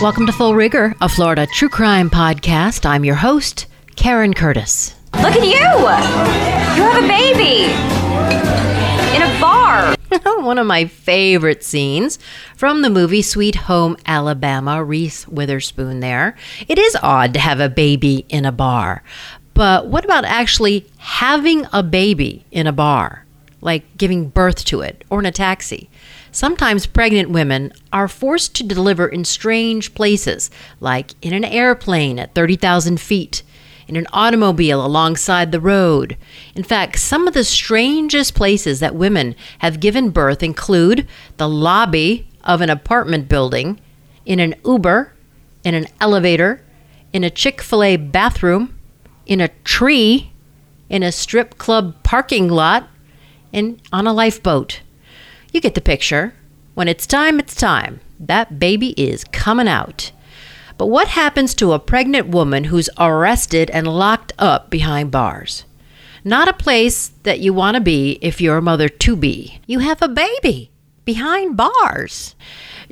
Welcome to Full Rigor, a Florida true crime podcast. I'm your host, Karen Curtis. Look at you! You have a baby! In a bar! One of my favorite scenes from the movie Sweet Home Alabama, Reese Witherspoon there. It is odd to have a baby in a bar, but what about actually having a baby in a bar? Like giving birth to it or in a taxi? Sometimes pregnant women are forced to deliver in strange places, like in an airplane at 30,000 feet, in an automobile alongside the road. In fact, some of the strangest places that women have given birth include the lobby of an apartment building, in an Uber, in an elevator, in a Chick fil A bathroom, in a tree, in a strip club parking lot, and on a lifeboat. You get the picture. When it's time, it's time. That baby is coming out. But what happens to a pregnant woman who's arrested and locked up behind bars? Not a place that you want to be if you're a mother to be. You have a baby behind bars.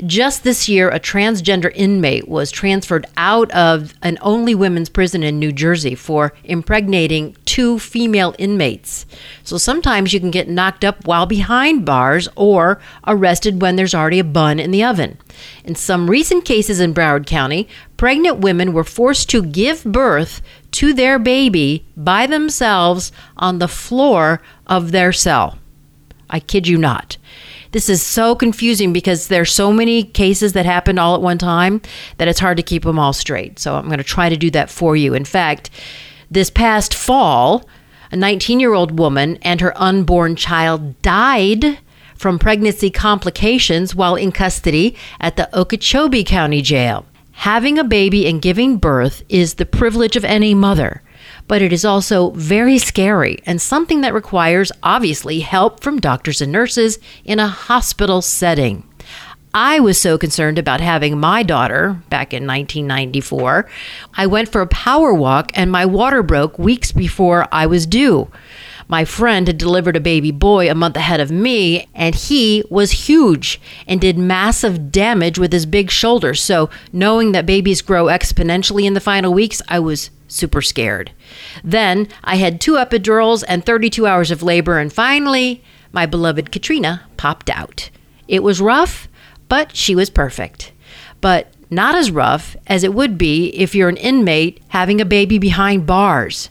Just this year, a transgender inmate was transferred out of an only women's prison in New Jersey for impregnating two female inmates. So sometimes you can get knocked up while behind bars or arrested when there's already a bun in the oven. In some recent cases in Broward County, pregnant women were forced to give birth to their baby by themselves on the floor of their cell. I kid you not. This is so confusing because there's so many cases that happened all at one time that it's hard to keep them all straight. So I'm going to try to do that for you. In fact, this past fall, a 19 year old woman and her unborn child died from pregnancy complications while in custody at the Okeechobee County Jail. Having a baby and giving birth is the privilege of any mother but it is also very scary and something that requires, obviously, help from doctors and nurses in a hospital setting. I was so concerned about having my daughter back in 1994. I went for a power walk and my water broke weeks before I was due. My friend had delivered a baby boy a month ahead of me, and he was huge and did massive damage with his big shoulders. So, knowing that babies grow exponentially in the final weeks, I was super scared. Then I had two epidurals and 32 hours of labor, and finally, my beloved Katrina popped out. It was rough, but she was perfect. But not as rough as it would be if you're an inmate having a baby behind bars.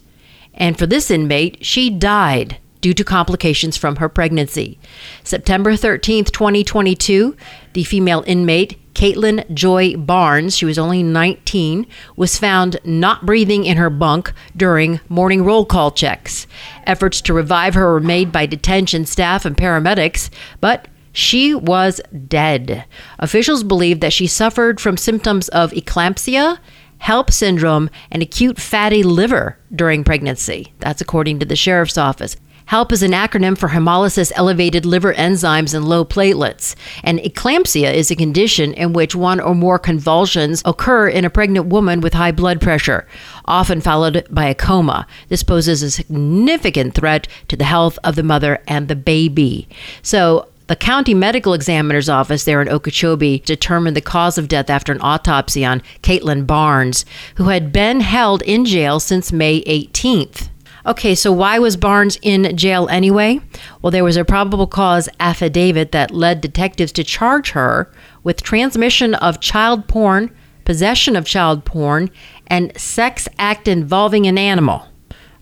And for this inmate, she died due to complications from her pregnancy. September 13th, 2022, the female inmate, Caitlin Joy Barnes, she was only 19, was found not breathing in her bunk during morning roll call checks. Efforts to revive her were made by detention staff and paramedics, but she was dead. Officials believe that she suffered from symptoms of eclampsia HELLP syndrome, and acute fatty liver during pregnancy. That's according to the sheriff's office. HELLP is an acronym for hemolysis elevated liver enzymes and low platelets. And eclampsia is a condition in which one or more convulsions occur in a pregnant woman with high blood pressure, often followed by a coma. This poses a significant threat to the health of the mother and the baby. So, the county medical examiner's office there in Okeechobee determined the cause of death after an autopsy on Caitlin Barnes, who had been held in jail since May 18th. Okay, so why was Barnes in jail anyway? Well, there was a probable cause affidavit that led detectives to charge her with transmission of child porn, possession of child porn, and sex act involving an animal.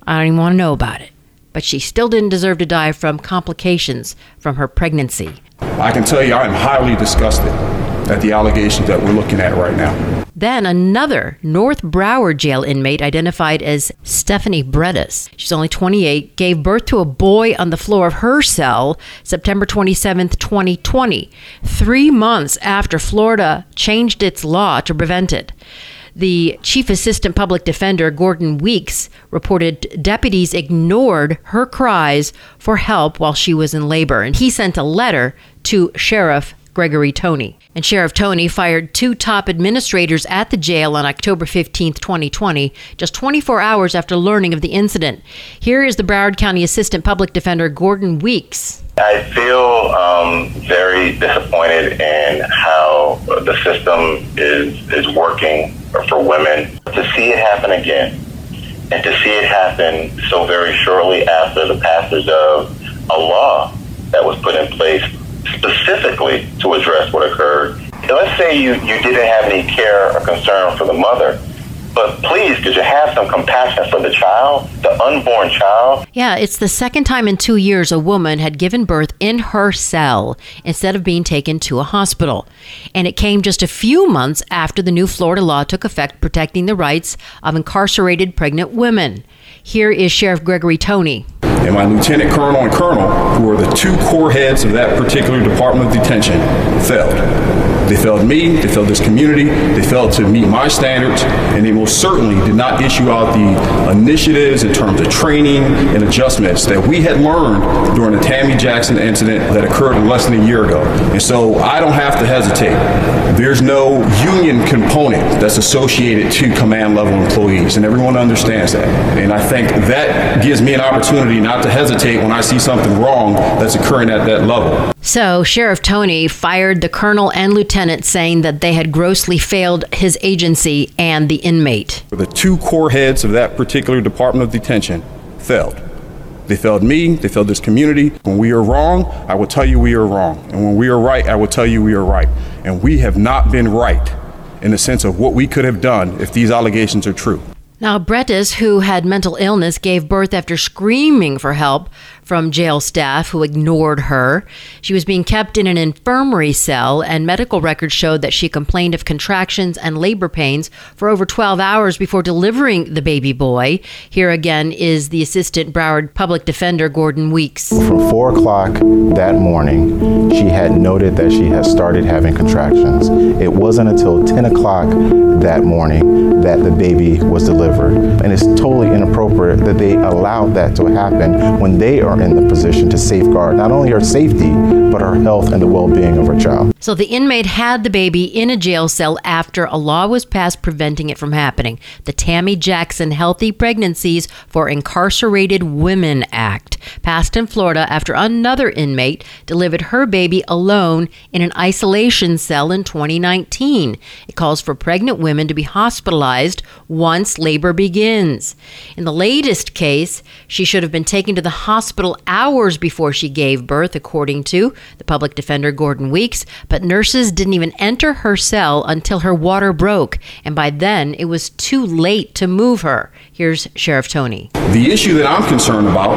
I don't even want to know about it but she still didn't deserve to die from complications from her pregnancy. I can tell you I'm highly disgusted at the allegations that we're looking at right now. Then another North Broward jail inmate identified as Stephanie Brettis. She's only 28, gave birth to a boy on the floor of her cell September 27, 2020, three months after Florida changed its law to prevent it. The chief assistant public defender, Gordon Weeks, reported deputies ignored her cries for help while she was in labor, and he sent a letter to Sheriff Gregory Tony. And Sheriff Tony fired two top administrators at the jail on October 15, 2020, just 24 hours after learning of the incident. Here is the Broward County Assistant Public Defender Gordon Weeks. I feel um, very disappointed in how the system is is working for women. To see it happen again, and to see it happen so very shortly after the passage of a law that was put in place specifically to address what occurred. let's say you, you didn't have any care or concern for the mother, but please, could you have some compassion for the child, the unborn child? Yeah, it's the second time in two years a woman had given birth in her cell instead of being taken to a hospital. And it came just a few months after the new Florida law took effect protecting the rights of incarcerated pregnant women. Here is Sheriff Gregory Tony. And my lieutenant colonel and colonel, who are the two core heads of that particular department of detention, failed. They failed me, they failed this community, they failed to meet my standards, and they most certainly did not issue out the initiatives in terms of training and adjustments that we had learned during the Tammy Jackson incident that occurred less than a year ago. And so I don't have to hesitate. There's no union component that's associated to command level employees, and everyone understands that. And I think that gives me an opportunity not to hesitate when I see something wrong that's occurring at that level. So, Sheriff Tony fired the colonel and lieutenant, saying that they had grossly failed his agency and the inmate. The two core heads of that particular Department of Detention failed. They failed me, they failed this community. When we are wrong, I will tell you we are wrong. And when we are right, I will tell you we are right. And we have not been right in the sense of what we could have done if these allegations are true. Now, Brettis, who had mental illness, gave birth after screaming for help from jail staff who ignored her. She was being kept in an infirmary cell, and medical records showed that she complained of contractions and labor pains for over 12 hours before delivering the baby boy. Here again is the Assistant Broward Public Defender, Gordon Weeks. From 4 o'clock that morning, she had noted that she had started having contractions. It wasn't until 10 o'clock that morning that the baby was delivered and it's totally inappropriate that they allowed that to happen when they are in the position to safeguard not only her safety, but her health and the well being of her child. So the inmate had the baby in a jail cell after a law was passed preventing it from happening the Tammy Jackson Healthy Pregnancies for Incarcerated Women Act, passed in Florida after another inmate delivered her baby alone in an isolation cell in 2019. It calls for pregnant women to be hospitalized once labor begins. In the latest case, she should have been taken to the hospital hours before she gave birth, according to the public defender Gordon Weeks, but nurses didn't even enter her cell until her water broke, and by then it was too late to move her. Here's Sheriff Tony. The issue that I'm concerned about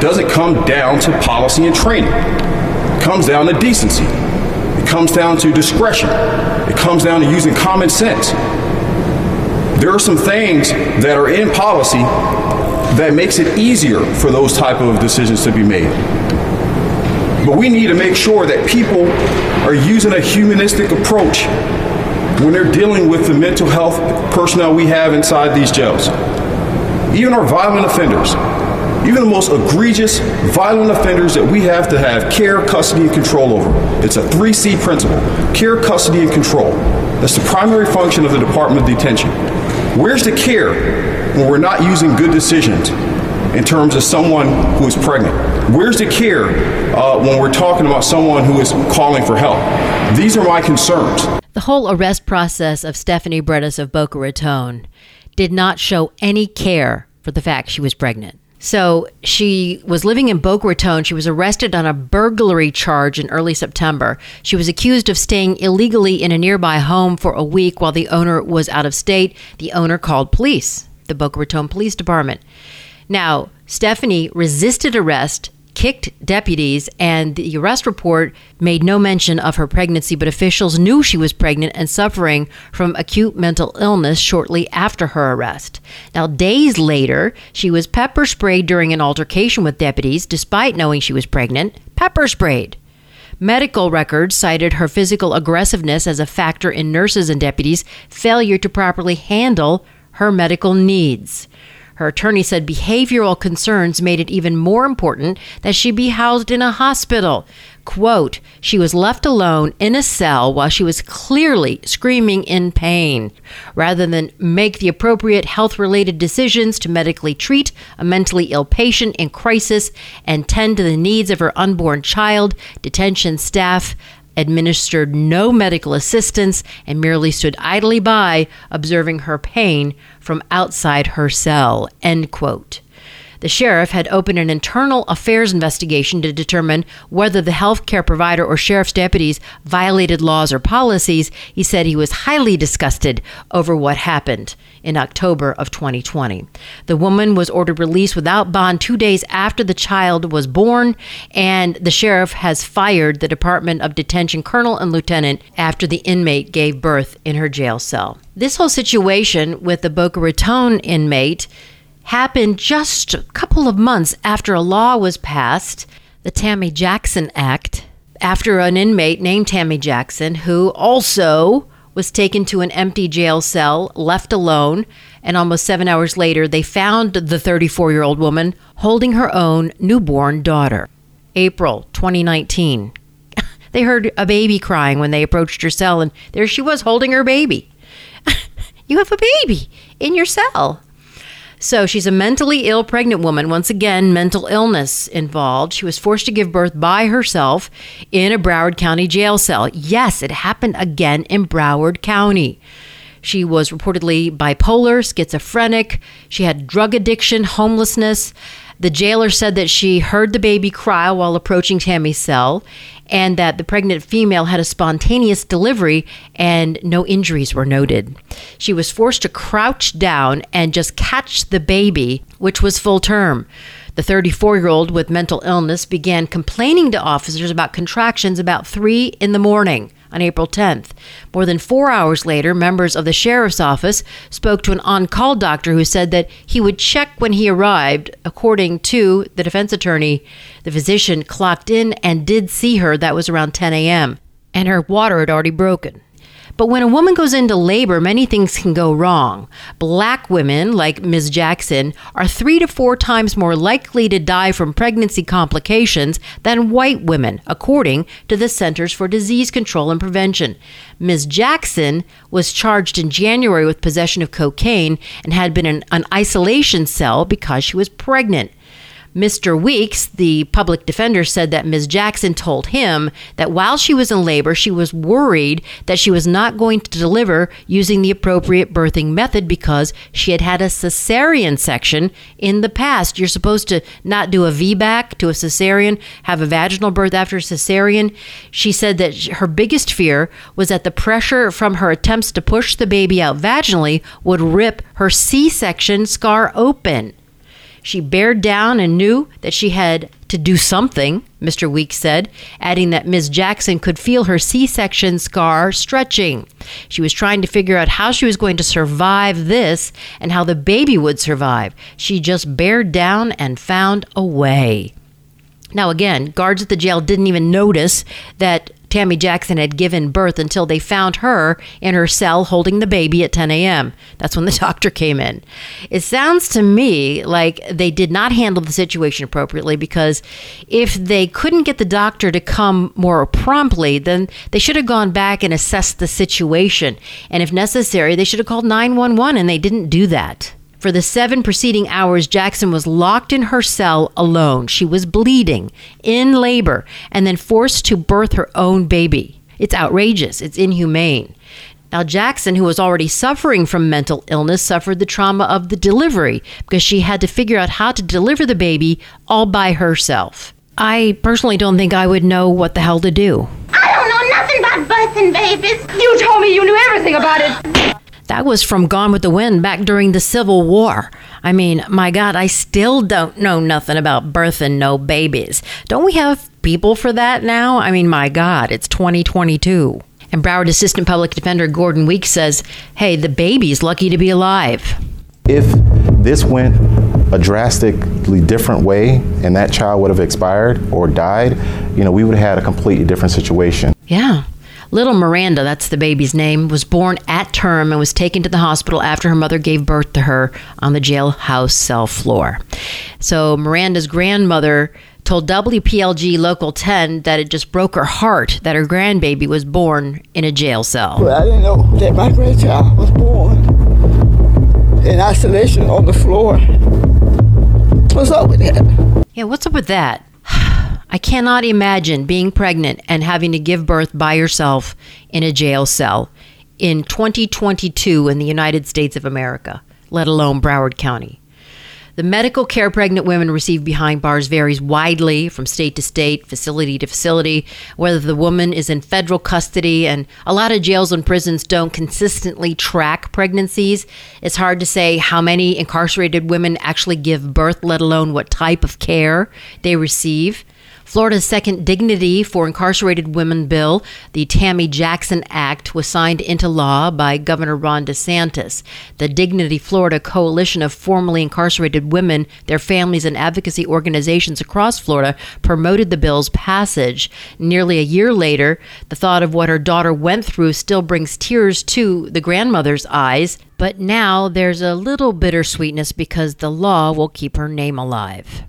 doesn't come down to policy and training. It comes down to decency. It comes down to discretion. It comes down to using common sense there are some things that are in policy that makes it easier for those type of decisions to be made. But we need to make sure that people are using a humanistic approach when they're dealing with the mental health personnel we have inside these jails. Even our violent offenders, even the most egregious violent offenders that we have to have care, custody, and control over. It's a 3C principle care, custody, and control. That's the primary function of the Department of Detention. Where's the care when we're not using good decisions in terms of someone who is pregnant? Where's the care uh, when we're talking about someone who is calling for help? These are my concerns. The whole arrest process of Stephanie Brettis of Boca Raton did not show any care for the fact she was pregnant. So she was living in Boca Raton. She was arrested on a burglary charge in early September. She was accused of staying illegally in a nearby home for a week while the owner was out of state. The owner called police, the Boca Raton Police Department. Now, Stephanie resisted arrest kicked deputies, and the arrest report made no mention of her pregnancy, but officials knew she was pregnant and suffering from acute mental illness shortly after her arrest. Now, days later, she was pepper sprayed during an altercation with deputies, despite knowing she was pregnant, pepper sprayed. Medical records cited her physical aggressiveness as a factor in nurses and deputies' failure to properly handle her medical needs. Her attorney said behavioral concerns made it even more important that she be housed in a hospital. Quote, she was left alone in a cell while she was clearly screaming in pain. Rather than make the appropriate health related decisions to medically treat a mentally ill patient in crisis and tend to the needs of her unborn child, detention staff administered no medical assistance, and merely stood idly by, observing her pain from outside her cell. End quote. The sheriff had opened an internal affairs investigation to determine whether the healthcare provider or sheriff's deputies violated laws or policies. He said he was highly disgusted over what happened in October of 2020. The woman was ordered released without bond two days after the child was born, and the sheriff has fired the Department of Detention colonel and lieutenant after the inmate gave birth in her jail cell. This whole situation with the Boca Raton inmate happened just a couple of months after a law was passed, the Tammy Jackson Act, after an inmate named Tammy Jackson, who also was taken to an empty jail cell, left alone, and almost seven hours later, they found the 34 year old woman holding her own newborn daughter. April 2019. they heard a baby crying when they approached her cell, and there she was holding her baby. you have a baby in your cell. So she's a mentally ill pregnant woman. Once again, mental illness involved. She was forced to give birth by herself in a Broward County jail cell. Yes, it happened again in Broward County. She was reportedly bipolar, schizophrenic. She had drug addiction, homelessness. The jailer said that she heard the baby cry while approaching Tammy's cell and that the pregnant female had a spontaneous delivery and no injuries were noted. She was forced to crouch down and just catch the baby, which was full term. The 34 year old with mental illness began complaining to officers about contractions about 3 in the morning on April 10th. More than four hours later, members of the sheriff's office spoke to an on call doctor who said that he would check when he arrived. According to the defense attorney, the physician clocked in and did see her. That was around 10 a.m., and her water had already broken. But when a woman goes into labor, many things can go wrong. Black women, like Ms. Jackson, are three to four times more likely to die from pregnancy complications than white women, according to the Centers for Disease Control and Prevention. Ms. Jackson was charged in January with possession of cocaine and had been in an isolation cell because she was pregnant. Mr. Weeks, the public defender, said that Ms. Jackson told him that while she was in labor, she was worried that she was not going to deliver using the appropriate birthing method because she had had a cesarean section in the past. You're supposed to not do a VBAC to a cesarean, have a vaginal birth after cesarean. She said that her biggest fear was that the pressure from her attempts to push the baby out vaginally would rip her C section scar open. She bared down and knew that she had to do something, Mr. Weeks said, adding that Ms. Jackson could feel her C section scar stretching. She was trying to figure out how she was going to survive this and how the baby would survive. She just bared down and found a way. Now, again, guards at the jail didn't even notice that Tammy Jackson had given birth until they found her in her cell holding the baby at 10 a.m. That's when the doctor came in. It sounds to me like they did not handle the situation appropriately because if they couldn't get the doctor to come more promptly, then they should have gone back and assessed the situation. And if necessary, they should have called 911, and they didn't do that. For the seven preceding hours, Jackson was locked in her cell alone. She was bleeding, in labor, and then forced to birth her own baby. It's outrageous. It's inhumane. Now, Jackson, who was already suffering from mental illness, suffered the trauma of the delivery because she had to figure out how to deliver the baby all by herself. I personally don't think I would know what the hell to do. I don't know nothing about birthing babies. You told me you knew everything about it. That was from Gone with the Wind back during the Civil War. I mean, my God, I still don't know nothing about birthing no babies. Don't we have people for that now? I mean, my God, it's 2022. And Broward Assistant Public Defender Gordon Weeks says, hey, the baby's lucky to be alive. If this went a drastically different way and that child would have expired or died, you know, we would have had a completely different situation. Yeah. Little Miranda, that's the baby's name, was born at term and was taken to the hospital after her mother gave birth to her on the jailhouse cell floor. So Miranda's grandmother told WPLG Local 10 that it just broke her heart that her grandbaby was born in a jail cell. Well, I didn't know that my grandchild was born in isolation on the floor. What's up with that? Yeah, what's up with that? I cannot imagine being pregnant and having to give birth by yourself in a jail cell in 2022 in the United States of America, let alone Broward County. The medical care pregnant women receive behind bars varies widely from state to state, facility to facility, whether the woman is in federal custody, and a lot of jails and prisons don't consistently track pregnancies. It's hard to say how many incarcerated women actually give birth, let alone what type of care they receive. Florida's second Dignity for Incarcerated Women bill, the Tammy Jackson Act, was signed into law by Governor Ron DeSantis. The Dignity Florida coalition of formerly incarcerated women, their families, and advocacy organizations across Florida promoted the bill's passage. Nearly a year later, the thought of what her daughter went through still brings tears to the grandmother's eyes. But now there's a little bittersweetness because the law will keep her name alive.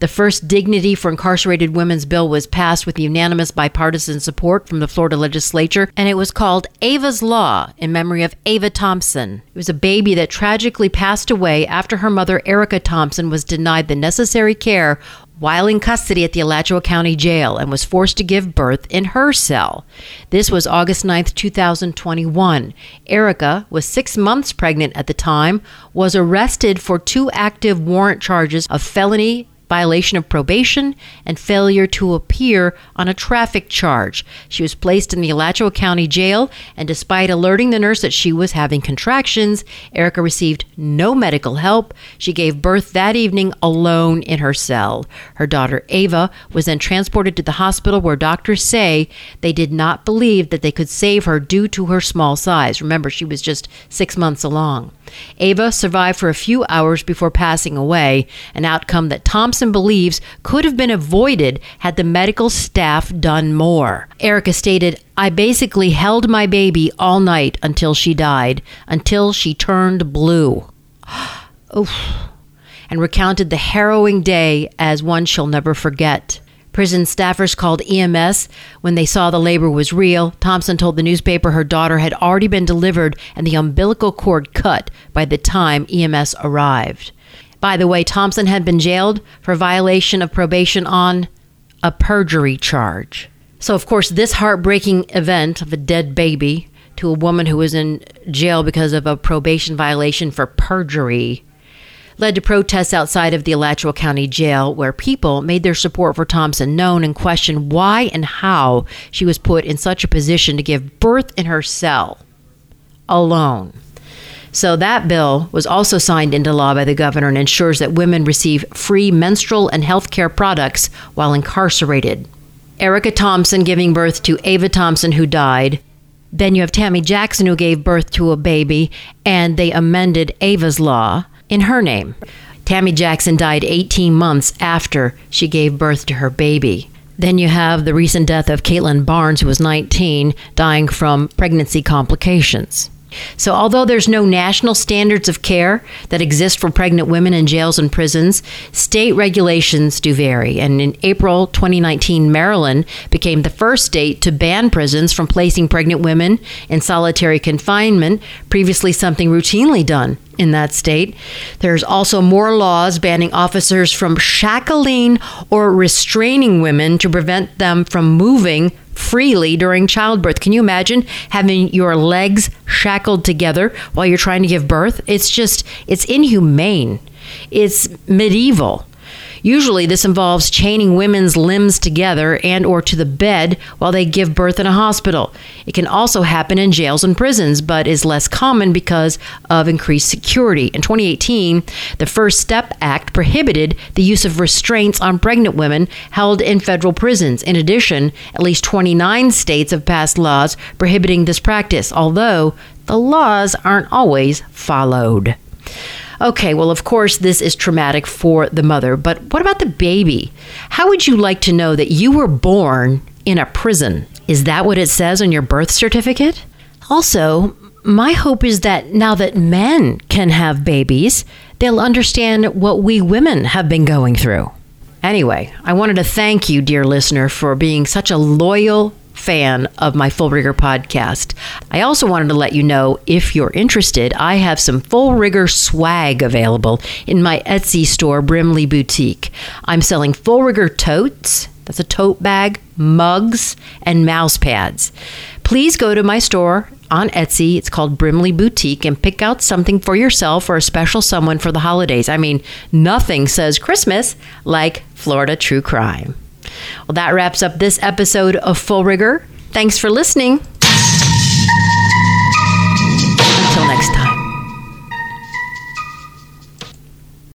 The first Dignity for Incarcerated Women's bill was passed with unanimous bipartisan support from the Florida legislature, and it was called Ava's Law in memory of Ava Thompson. It was a baby that tragically passed away after her mother, Erica Thompson, was denied the necessary care while in custody at the Alachua County Jail and was forced to give birth in her cell. This was August 9, 2021. Erica was six months pregnant at the time, was arrested for two active warrant charges of felony violation of probation, and failure to appear on a traffic charge. She was placed in the Alachua County Jail, and despite alerting the nurse that she was having contractions, Erica received no medical help. She gave birth that evening alone in her cell. Her daughter Ava was then transported to the hospital where doctors say they did not believe that they could save her due to her small size. Remember, she was just six months along. Ava survived for a few hours before passing away, an outcome that Thompson believes could have been avoided had the medical staff done more. Erica stated, I basically held my baby all night until she died, until she turned blue. Oof. And recounted the harrowing day as one she'll never forget. Prison staffers called EMS when they saw the labor was real. Thompson told the newspaper her daughter had already been delivered and the umbilical cord cut by the time EMS arrived. By the way, Thompson had been jailed for violation of probation on a perjury charge. So, of course, this heartbreaking event of a dead baby to a woman who was in jail because of a probation violation for perjury led to protests outside of the Alachua County Jail, where people made their support for Thompson known and questioned why and how she was put in such a position to give birth in her cell alone. So that bill was also signed into law by the governor and ensures that women receive free menstrual and health care products while incarcerated. Erica Thompson giving birth to Ava Thompson, who died. Then you have Tammy Jackson, who gave birth to a baby, and they amended Ava's law in her name. Tammy Jackson died 18 months after she gave birth to her baby. Then you have the recent death of Caitlin Barnes, who was 19, dying from pregnancy complications. So, although there's no national standards of care that exist for pregnant women in jails and prisons, state regulations do vary. And in April 2019, Maryland became the first state to ban prisons from placing pregnant women in solitary confinement, previously something routinely done in that state. There's also more laws banning officers from shackling or restraining women to prevent them from moving freely during childbirth. Can you imagine having your legs shackled together while you're trying to give birth? It's just, it's inhumane. It's medieval. Usually this involves chaining women's limbs together and or to the bed while they give birth in a hospital. It can also happen in jails and prisons, but is less common because of increased security. In 2018, the First Step Act prohibited the use of restraints on pregnant women held in federal prisons. In addition, at least 29 states have passed laws prohibiting this practice, although the laws aren't always followed. Okay, well, of course, this is traumatic for the mother, but what about the baby? How would you like to know that you were born in a prison? Is that what it says on your birth certificate? Also, my hope is that now that men can have babies, they'll understand what we women have been going through. Anyway, I wanted to thank you, dear listener, for being such a loyal fan of my Full Rigor podcast. I also wanted to let you know if you're interested, I have some Full Rigor swag available in my Etsy store, Brimley Boutique. I'm selling Full Rigor totes. That's a tote bag, mugs, and mouse pads. Please go to my store on Etsy. It's called Brimley Boutique and pick out something for yourself or a special someone for the holidays. I mean, nothing says Christmas like Florida True Crime. Well, that wraps up this episode of Full Rigor. Thanks for listening. Until next time.